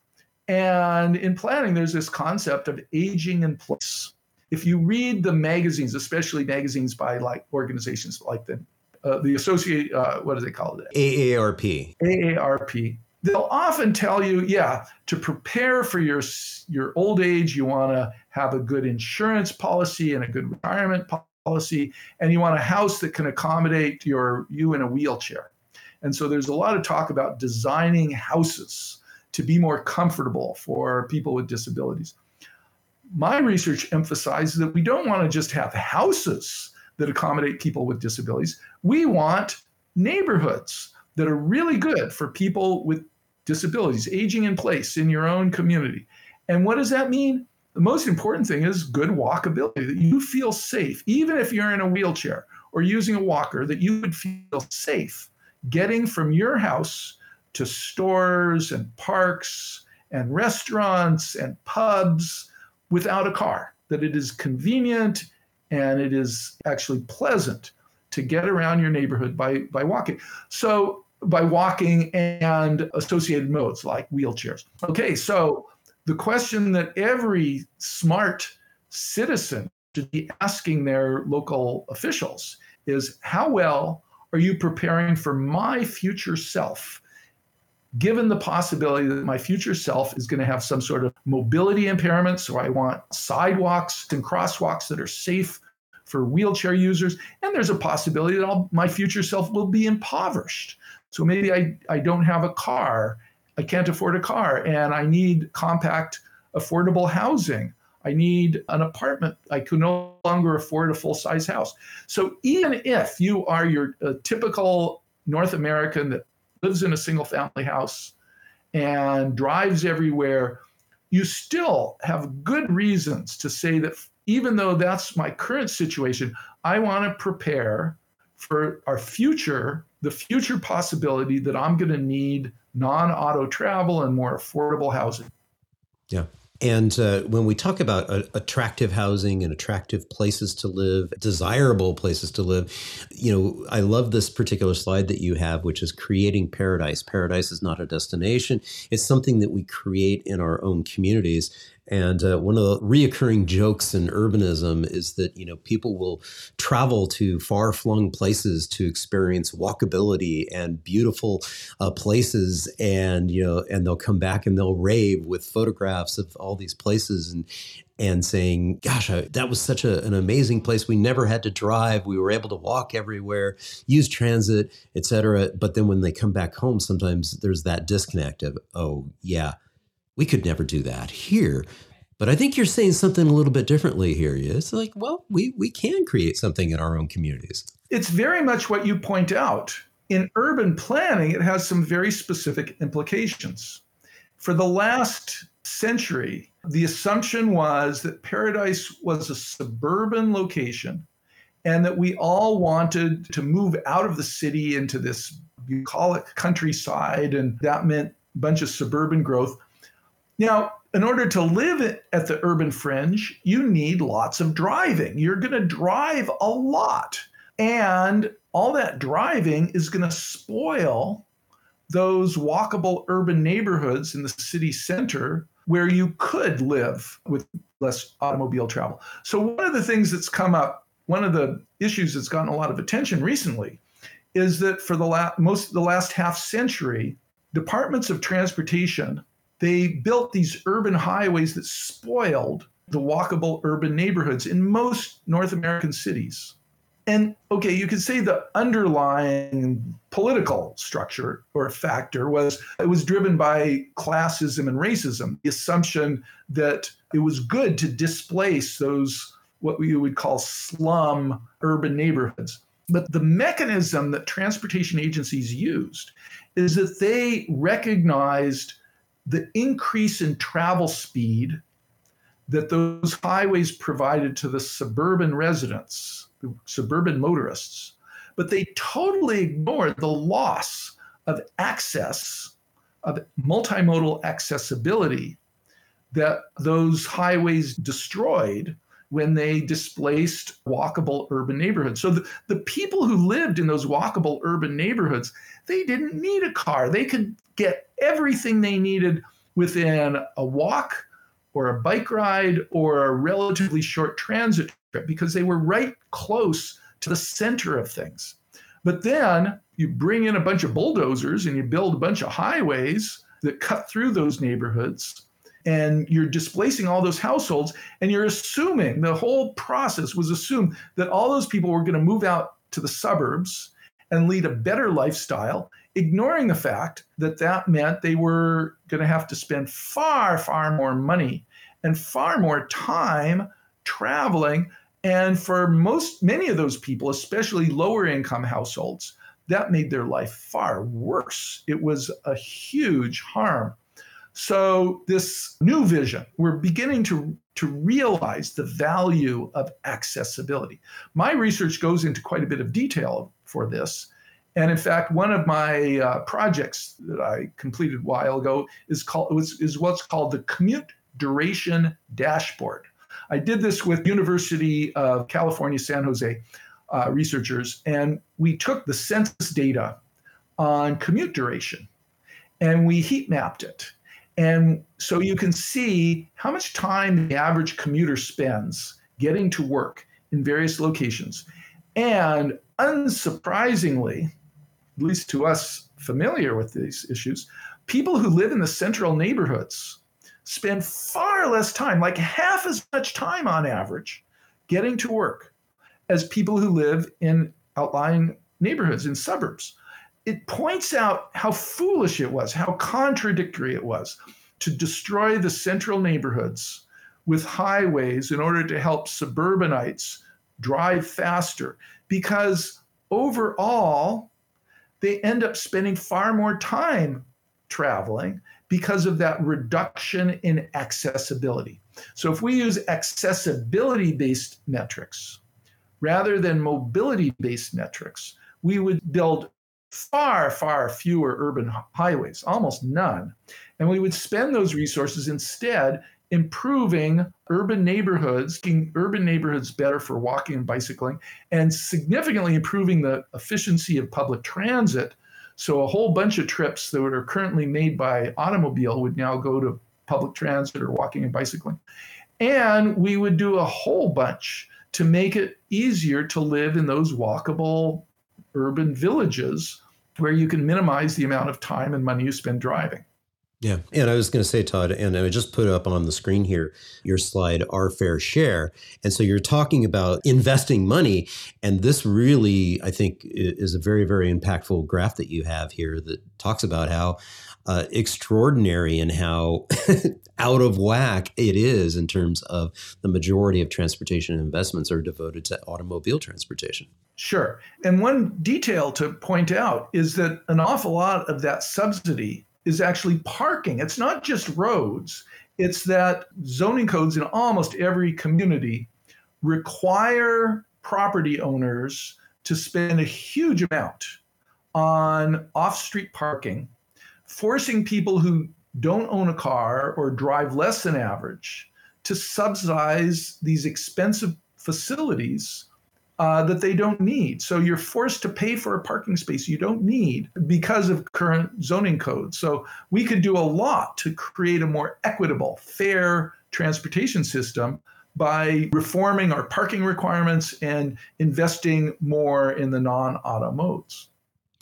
And in planning, there's this concept of aging in place. If you read the magazines, especially magazines by like organizations like the uh, the associate, uh, what do they call it? AARP. AARP they'll often tell you, yeah, to prepare for your your old age, you want to have a good insurance policy and a good retirement policy, and you want a house that can accommodate your you in a wheelchair. And so there's a lot of talk about designing houses to be more comfortable for people with disabilities. My research emphasizes that we don't want to just have houses that accommodate people with disabilities. We want neighborhoods that are really good for people with disabilities, aging in place in your own community. And what does that mean? The most important thing is good walkability, that you feel safe, even if you're in a wheelchair or using a walker, that you would feel safe getting from your house to stores and parks and restaurants and pubs without a car, that it is convenient and it is actually pleasant to get around your neighborhood by, by walking. So by walking and associated modes like wheelchairs. Okay, so the question that every smart citizen should be asking their local officials is how well are you preparing for my future self? Given the possibility that my future self is going to have some sort of mobility impairment, so I want sidewalks and crosswalks that are safe for wheelchair users, and there's a possibility that I'll, my future self will be impoverished. So maybe I, I don't have a car, I can't afford a car, and I need compact, affordable housing. I need an apartment. I can no longer afford a full size house. So even if you are your typical North American that lives in a single family house and drives everywhere, you still have good reasons to say that even though that's my current situation, I want to prepare for our future, the future possibility that I'm going to need non auto travel and more affordable housing. Yeah. And uh, when we talk about uh, attractive housing and attractive places to live, desirable places to live, you know, I love this particular slide that you have, which is creating paradise. Paradise is not a destination, it's something that we create in our own communities. And uh, one of the reoccurring jokes in urbanism is that you know people will travel to far-flung places to experience walkability and beautiful uh, places, and you know, and they'll come back and they'll rave with photographs of all these places and and saying, "Gosh, I, that was such a, an amazing place. We never had to drive. We were able to walk everywhere, use transit, etc." But then when they come back home, sometimes there's that disconnect of, "Oh, yeah." We could never do that here. But I think you're saying something a little bit differently here. It's like, well, we, we can create something in our own communities. It's very much what you point out. In urban planning, it has some very specific implications. For the last century, the assumption was that paradise was a suburban location and that we all wanted to move out of the city into this bucolic countryside, and that meant a bunch of suburban growth. Now, in order to live at the urban fringe, you need lots of driving. You're going to drive a lot. And all that driving is going to spoil those walkable urban neighborhoods in the city center where you could live with less automobile travel. So, one of the things that's come up, one of the issues that's gotten a lot of attention recently, is that for the last, most of the last half century, departments of transportation they built these urban highways that spoiled the walkable urban neighborhoods in most North American cities. And okay, you could say the underlying political structure or factor was it was driven by classism and racism, the assumption that it was good to displace those what we would call slum urban neighborhoods. But the mechanism that transportation agencies used is that they recognized the increase in travel speed that those highways provided to the suburban residents, the suburban motorists, but they totally ignored the loss of access, of multimodal accessibility that those highways destroyed when they displaced walkable urban neighborhoods. So the, the people who lived in those walkable urban neighborhoods, they didn't need a car. They could get everything they needed within a walk or a bike ride or a relatively short transit trip because they were right close to the center of things. But then you bring in a bunch of bulldozers and you build a bunch of highways that cut through those neighborhoods and you're displacing all those households and you're assuming the whole process was assumed that all those people were going to move out to the suburbs and lead a better lifestyle ignoring the fact that that meant they were going to have to spend far, far more money and far more time traveling. And for most, many of those people, especially lower income households, that made their life far worse. It was a huge harm. So, this new vision, we're beginning to, to realize the value of accessibility. My research goes into quite a bit of detail for this. And in fact, one of my uh, projects that I completed a while ago is called was, is what's called the commute duration dashboard. I did this with University of California, San Jose uh, researchers, and we took the census data on commute duration and we heat mapped it. And so you can see how much time the average commuter spends getting to work in various locations. And unsurprisingly, at least to us familiar with these issues, people who live in the central neighborhoods spend far less time, like half as much time on average, getting to work as people who live in outlying neighborhoods in suburbs. It points out how foolish it was, how contradictory it was to destroy the central neighborhoods with highways in order to help suburbanites drive faster. Because overall, they end up spending far more time traveling because of that reduction in accessibility. So if we use accessibility based metrics rather than mobility based metrics, we would build far, far fewer urban highways, almost none. And we would spend those resources instead improving urban neighborhoods, making urban neighborhoods better for walking and bicycling, and significantly improving the efficiency of public transit. So a whole bunch of trips that are currently made by automobile would now go to public transit or walking and bicycling. And we would do a whole bunch to make it easier to live in those walkable urban villages where you can minimize the amount of time and money you spend driving. Yeah. And I was going to say, Todd, and I just put up on the screen here your slide, Our Fair Share. And so you're talking about investing money. And this really, I think, is a very, very impactful graph that you have here that talks about how uh, extraordinary in how *laughs* out of whack it is in terms of the majority of transportation investments are devoted to automobile transportation. Sure. And one detail to point out is that an awful lot of that subsidy is actually parking. It's not just roads, it's that zoning codes in almost every community require property owners to spend a huge amount on off street parking, forcing people who don't own a car or drive less than average to subsidize these expensive facilities uh, that they don't need. So you're forced to pay for a parking space you don't need because of current zoning codes. So we could do a lot to create a more equitable, fair transportation system by reforming our parking requirements and investing more in the non-auto modes.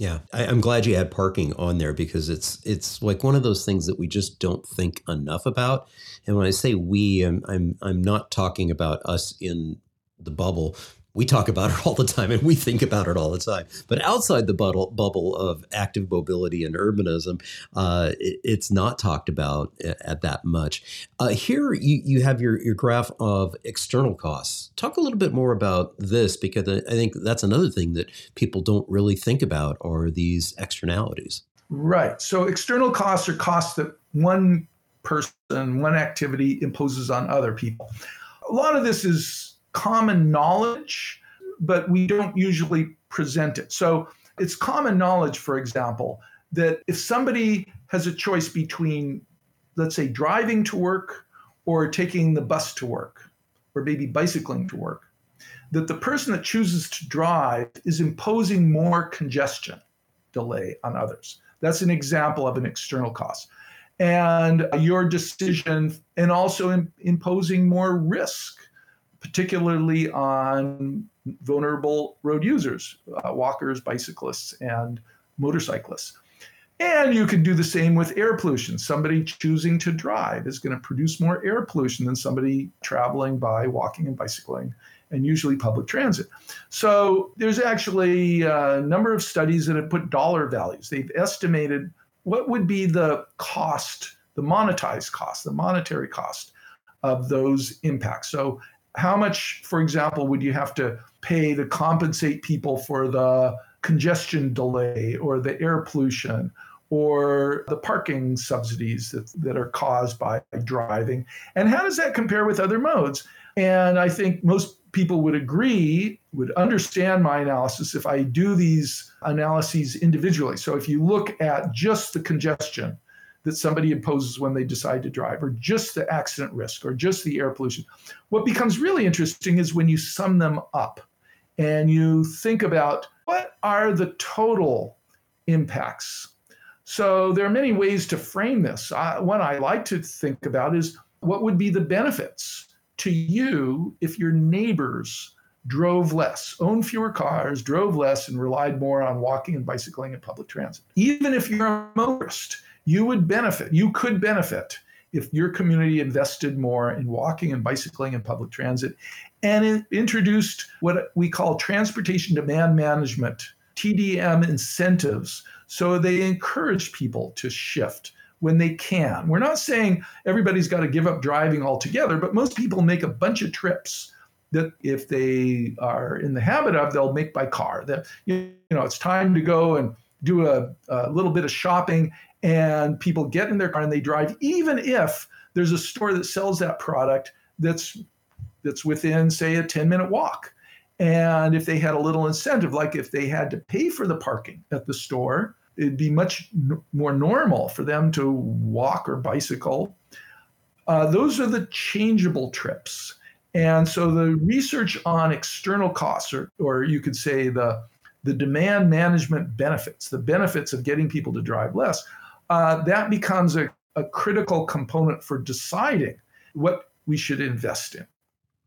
Yeah, I, am glad you had parking on there because it's it's like one of those things that we just don't think enough about. And when I say we, I'm I'm, I'm not talking about us in the bubble, we talk about it *laughs* all the time and we think about it all the time. But outside the bubble, of active mobility and urbanism, uh, it, it's not talked about at that much. Uh, here you, you have your, your graph of external costs. Talk a little bit more about this because I think that's another thing that people don't really think about are these externalities. Right. So external costs are costs that one person, one activity imposes on other people. A lot of this is common knowledge, but we don't usually present it. So it's common knowledge, for example, that if somebody has a choice between, let's say, driving to work or taking the bus to work, or maybe bicycling to work, that the person that chooses to drive is imposing more congestion delay on others. That's an example of an external cost. And your decision, and also in, imposing more risk particularly on vulnerable road users, uh, walkers, bicyclists, and motorcyclists. And you can do the same with air pollution. Somebody choosing to drive is going to produce more air pollution than somebody traveling by walking and bicycling, and usually public transit. So there's actually a number of studies that have put dollar values. They've estimated what would be the cost, the monetized cost, the monetary cost of those impacts. So how much, for example, would you have to pay to compensate people for the congestion delay or the air pollution or the parking subsidies that, that are caused by driving? And how does that compare with other modes? And I think most people would agree, would understand my analysis if I do these analyses individually. So if you look at just the congestion, that somebody imposes when they decide to drive, or just the accident risk, or just the air pollution. What becomes really interesting is when you sum them up and you think about what are the total impacts. So there are many ways to frame this. I, one I like to think about is what would be the benefits to you if your neighbors drove less, owned fewer cars, drove less, and relied more on walking and bicycling and public transit. Even if you're a motorist, you would benefit, you could benefit if your community invested more in walking and bicycling and public transit and introduced what we call transportation demand management, TDM incentives. So they encourage people to shift when they can. We're not saying everybody's got to give up driving altogether, but most people make a bunch of trips that if they are in the habit of, they'll make by car. That you know, it's time to go and do a, a little bit of shopping and people get in their car and they drive, even if there's a store that sells that product that's that's within, say, a 10 minute walk. And if they had a little incentive, like if they had to pay for the parking at the store, it'd be much n- more normal for them to walk or bicycle. Uh, those are the changeable trips. And so the research on external costs, or, or you could say the, the demand management benefits, the benefits of getting people to drive less, uh, that becomes a, a critical component for deciding what we should invest in.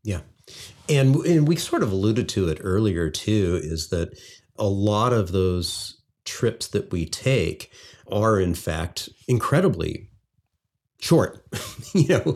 Yeah. And, and we sort of alluded to it earlier too, is that a lot of those trips that we take are in fact incredibly short. *laughs* you know,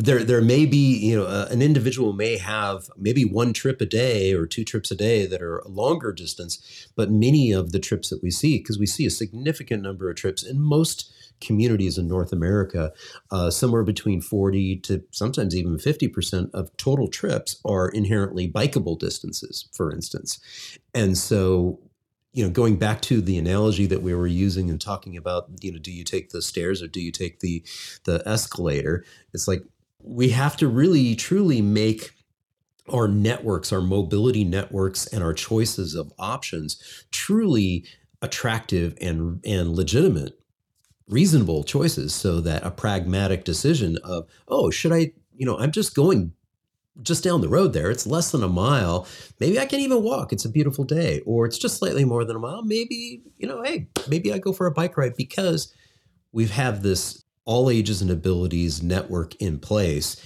there there may be you know uh, an individual may have maybe one trip a day or two trips a day that are a longer distance, but many of the trips that we see because we see a significant number of trips in most communities in North America, uh, somewhere between 40 to sometimes even 50% of total trips are inherently bikeable distances, for instance. And so you know, going back to the analogy that we were using and talking about, you know, do you take the stairs or do you take the the escalator? It's like we have to really truly make our networks, our mobility networks, and our choices of options truly attractive and and legitimate, reasonable choices, so that a pragmatic decision of, oh, should I, you know, I'm just going just down the road there. It's less than a mile. Maybe I can even walk. It's a beautiful day. Or it's just slightly more than a mile. Maybe, you know, hey, maybe I go for a bike ride because we've have this all ages and abilities network in place.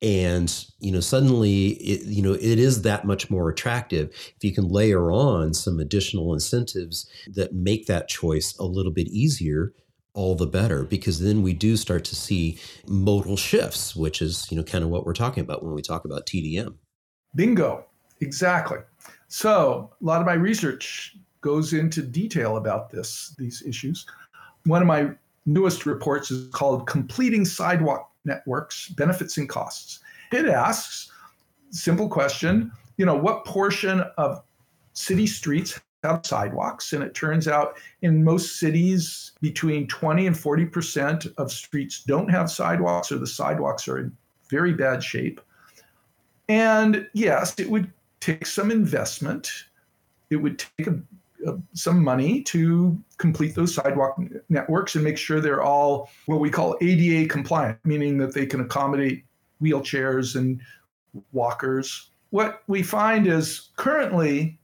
And, you know, suddenly, it, you know, it is that much more attractive if you can layer on some additional incentives that make that choice a little bit easier all the better because then we do start to see modal shifts which is you know kind of what we're talking about when we talk about TDM bingo. Exactly. So a lot of my research goes into detail about this these issues. One of my newest reports is called completing sidewalk networks benefits and costs. It asks simple question you know what portion of city streets have sidewalks. And it turns out in most cities, between 20 and 40% of streets don't have sidewalks, or the sidewalks are in very bad shape. And yes, it would take some investment. It would take a, a, some money to complete those sidewalk networks and make sure they're all what we call ADA compliant, meaning that they can accommodate wheelchairs and walkers. What we find is currently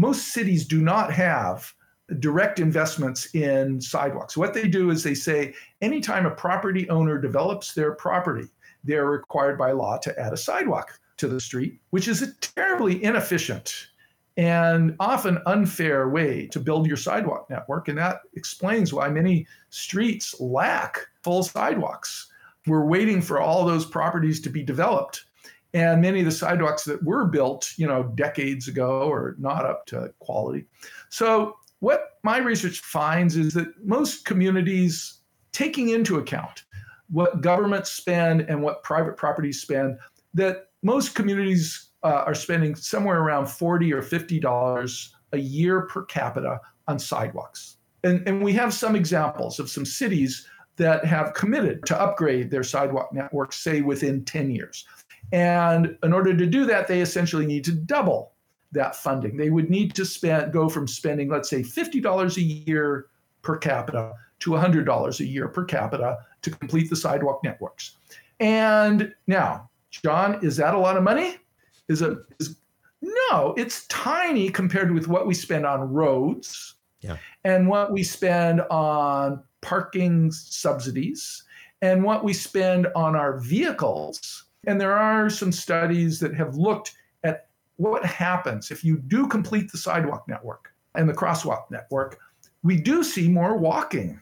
most cities do not have direct investments in sidewalks. What they do is they say anytime a property owner develops their property, they're required by law to add a sidewalk to the street, which is a terribly inefficient and often unfair way to build your sidewalk network. And that explains why many streets lack full sidewalks. We're waiting for all those properties to be developed and many of the sidewalks that were built, you know, decades ago are not up to quality. So what my research finds is that most communities taking into account what governments spend and what private properties spend, that most communities uh, are spending somewhere around 40 or 50 dollars a year per capita on sidewalks. And, and we have some examples of some cities that have committed to upgrade their sidewalk networks, say within 10 years. And in order to do that, they essentially need to double that funding. They would need to spend go from spending, let's say, $50 a year per capita to $100 a year per capita to complete the sidewalk networks. And now, John, is that a lot of money? Is it is no, it's tiny compared with what we spend on roads yeah. and what we spend on parking subsidies and what we spend on our vehicles and there are some studies that have looked at what happens if you do complete the sidewalk network and the crosswalk network. We do see more walking.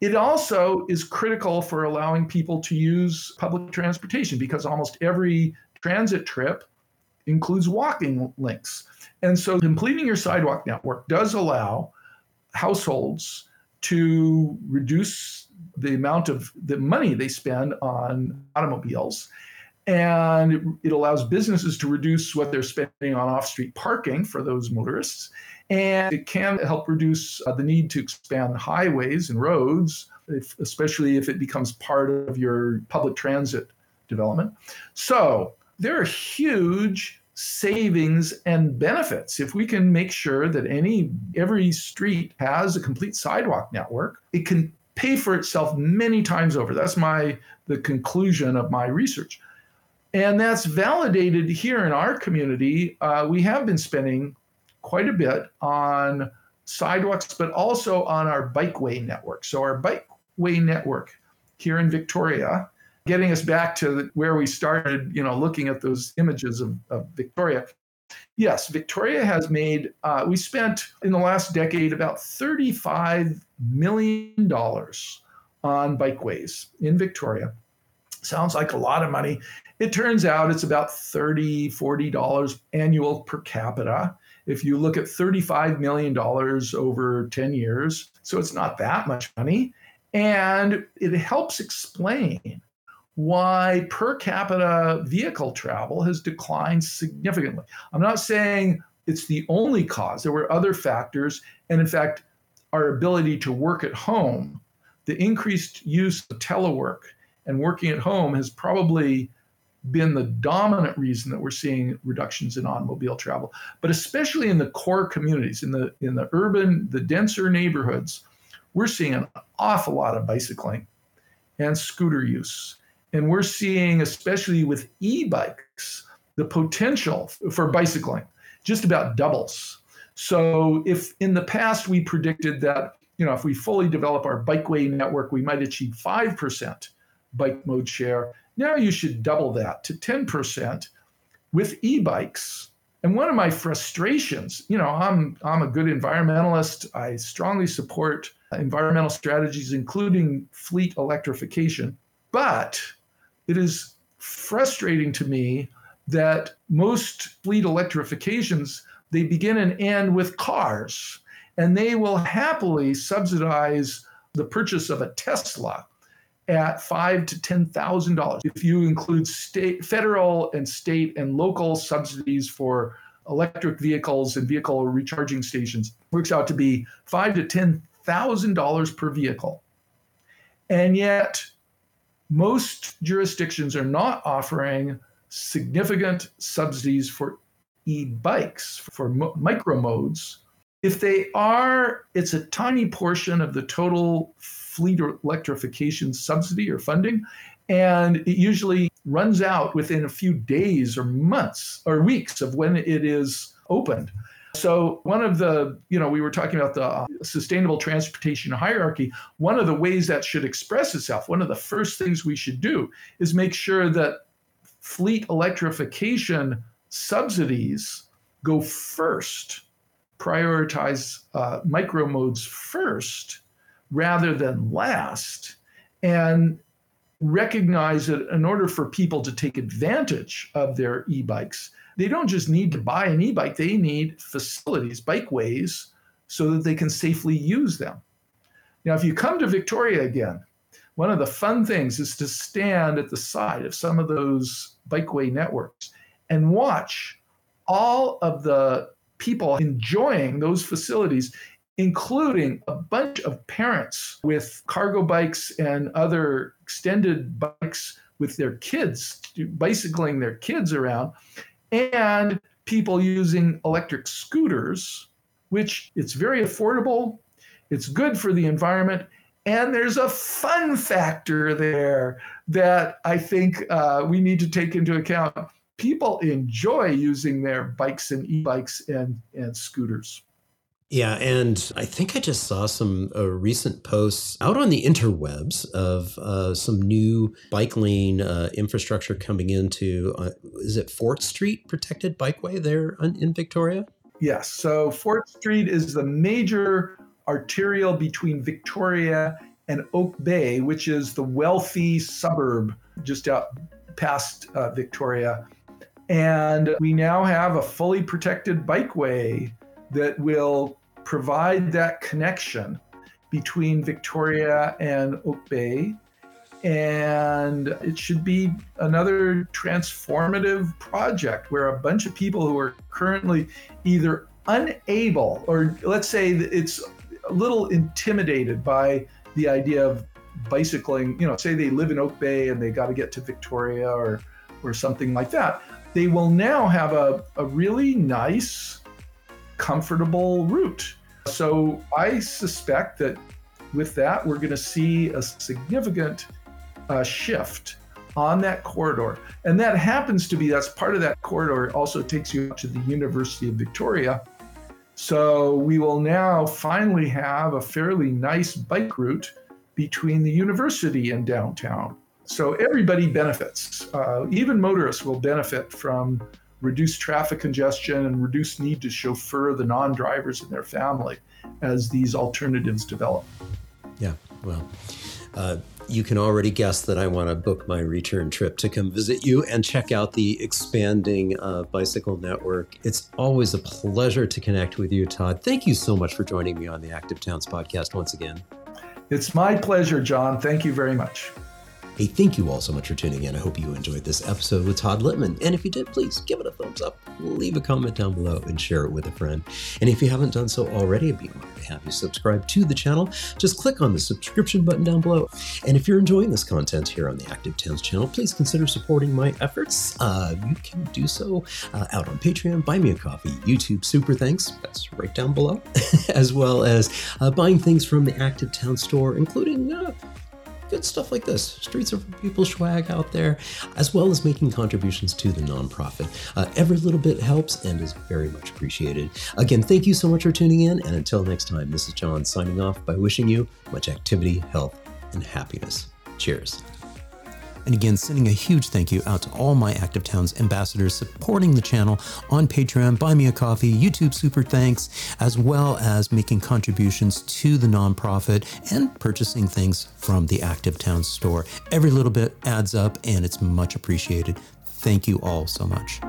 It also is critical for allowing people to use public transportation because almost every transit trip includes walking links. And so completing your sidewalk network does allow households to reduce the amount of the money they spend on automobiles And it allows businesses to reduce what they're spending on off street parking for those motorists. And it can help reduce uh, the need to expand highways and roads, if, especially if it becomes part of your public transit development. So there are huge savings and benefits if we can make sure that any every street has a complete sidewalk network it can pay for itself many times over that's my the conclusion of my research and that's validated here in our community uh, we have been spending quite a bit on sidewalks but also on our bikeway network so our bikeway network here in victoria getting us back to where we started, you know, looking at those images of, of Victoria. Yes, Victoria has made, uh, we spent in the last decade about $35 million on bikeways in Victoria. Sounds like a lot of money. It turns out it's about $30, $40 annual per capita. If you look at $35 million over 10 years, so it's not that much money. And it helps explain why per capita vehicle travel has declined significantly. I'm not saying it's the only cause, there were other factors. And in fact, our ability to work at home, the increased use of telework and working at home has probably been the dominant reason that we're seeing reductions in automobile travel but especially in the core communities in the in the urban the denser neighborhoods we're seeing an awful lot of bicycling and scooter use and we're seeing, especially with e bikes, the potential for bicycling just about doubles. So, if in the past we predicted that, you know, if we fully develop our bikeway network, we might achieve 5% bike mode share, now you should double that to 10% with e bikes. And one of my frustrations, you know, I'm, I'm a good environmentalist. I strongly support environmental strategies, including fleet electrification. But it is frustrating to me that most fleet electrifications they begin and end with cars and they will happily subsidize the purchase of a tesla at five to ten thousand dollars if you include state federal and state and local subsidies for electric vehicles and vehicle recharging stations. Works out to be five to ten thousand dollars per vehicle. And yet most jurisdictions are not offering significant subsidies for e-bikes for micro modes. If they are it's a tiny portion of the total fleet electrification subsidy or funding and it usually runs out within a few days or months or weeks of when it is opened so one of the, you know, we were talking about the sustainable transportation hierarchy. One of the ways that should express itself, one of the first things we should do is make sure that fleet electrification subsidies go first, prioritize uh, micro modes first rather than last, and recognize that in order for people to take advantage of their e-bikes, they don't just need to buy an e-bike, they need facilities, bikeways, so that they can safely use them. Now, if you come to Victoria again, one of the fun things is to stand at the side of some of those bikeway networks and watch all of the people enjoying those facilities, including a bunch of parents with cargo bikes and other extended bikes with their kids, bicycling their kids around and people using electric scooters, which it's very affordable, it's good for the environment, and there's a fun factor there that I think uh, we need to take into account. People enjoy using their bikes and e-bikes and, and scooters. Yeah, and I think I just saw some uh, recent posts out on the interwebs of uh, some new bike lane uh, infrastructure coming into, uh, is it Fort Street protected bikeway there in Victoria? Yes. So Fort Street is the major arterial between Victoria and Oak Bay, which is the wealthy suburb just out past uh, Victoria. And we now have a fully protected bikeway that will provide that connection between Victoria and Oak Bay. And it should be another transformative project where a bunch of people who are currently either unable or let's say it's a little intimidated by the idea of bicycling, you know, say they live in Oak Bay and they got to get to Victoria or or something like that, they will now have a, a really nice, comfortable route. So I suspect that with that, we're going to see a significant uh, shift on that corridor. And that happens to be, that's part of that corridor, also takes you to the University of Victoria. So we will now finally have a fairly nice bike route between the university and downtown. So everybody benefits. Uh, even motorists will benefit from reduced traffic congestion and reduce need to chauffeur the non drivers and their family as these alternatives develop. Yeah, well, uh, you can already guess that I want to book my return trip to come visit you and check out the expanding uh, bicycle network. It's always a pleasure to connect with you, Todd. Thank you so much for joining me on the Active Towns podcast once again. It's my pleasure, John. Thank you very much. Hey, thank you all so much for tuning in. I hope you enjoyed this episode with Todd Litman. And if you did, please give it a thumbs up, leave a comment down below, and share it with a friend. And if you haven't done so already, I'd be honored to have you subscribe to the channel. Just click on the subscription button down below. And if you're enjoying this content here on the Active Towns channel, please consider supporting my efforts. Uh, you can do so uh, out on Patreon, Buy Me a Coffee, YouTube Super Thanks, that's right down below, *laughs* as well as uh, buying things from the Active Town store, including uh, good stuff like this Streets of People swag out there, as well as making contributions to the nonprofit. Uh, every little bit helps and is very much appreciated. Again, thank you so much for tuning in, and until next time, this is John signing off by wishing you much activity, health, and happiness. Cheers. And again, sending a huge thank you out to all my Active Towns ambassadors supporting the channel on Patreon, Buy Me a Coffee, YouTube Super Thanks, as well as making contributions to the nonprofit and purchasing things from the Active Towns store. Every little bit adds up and it's much appreciated. Thank you all so much.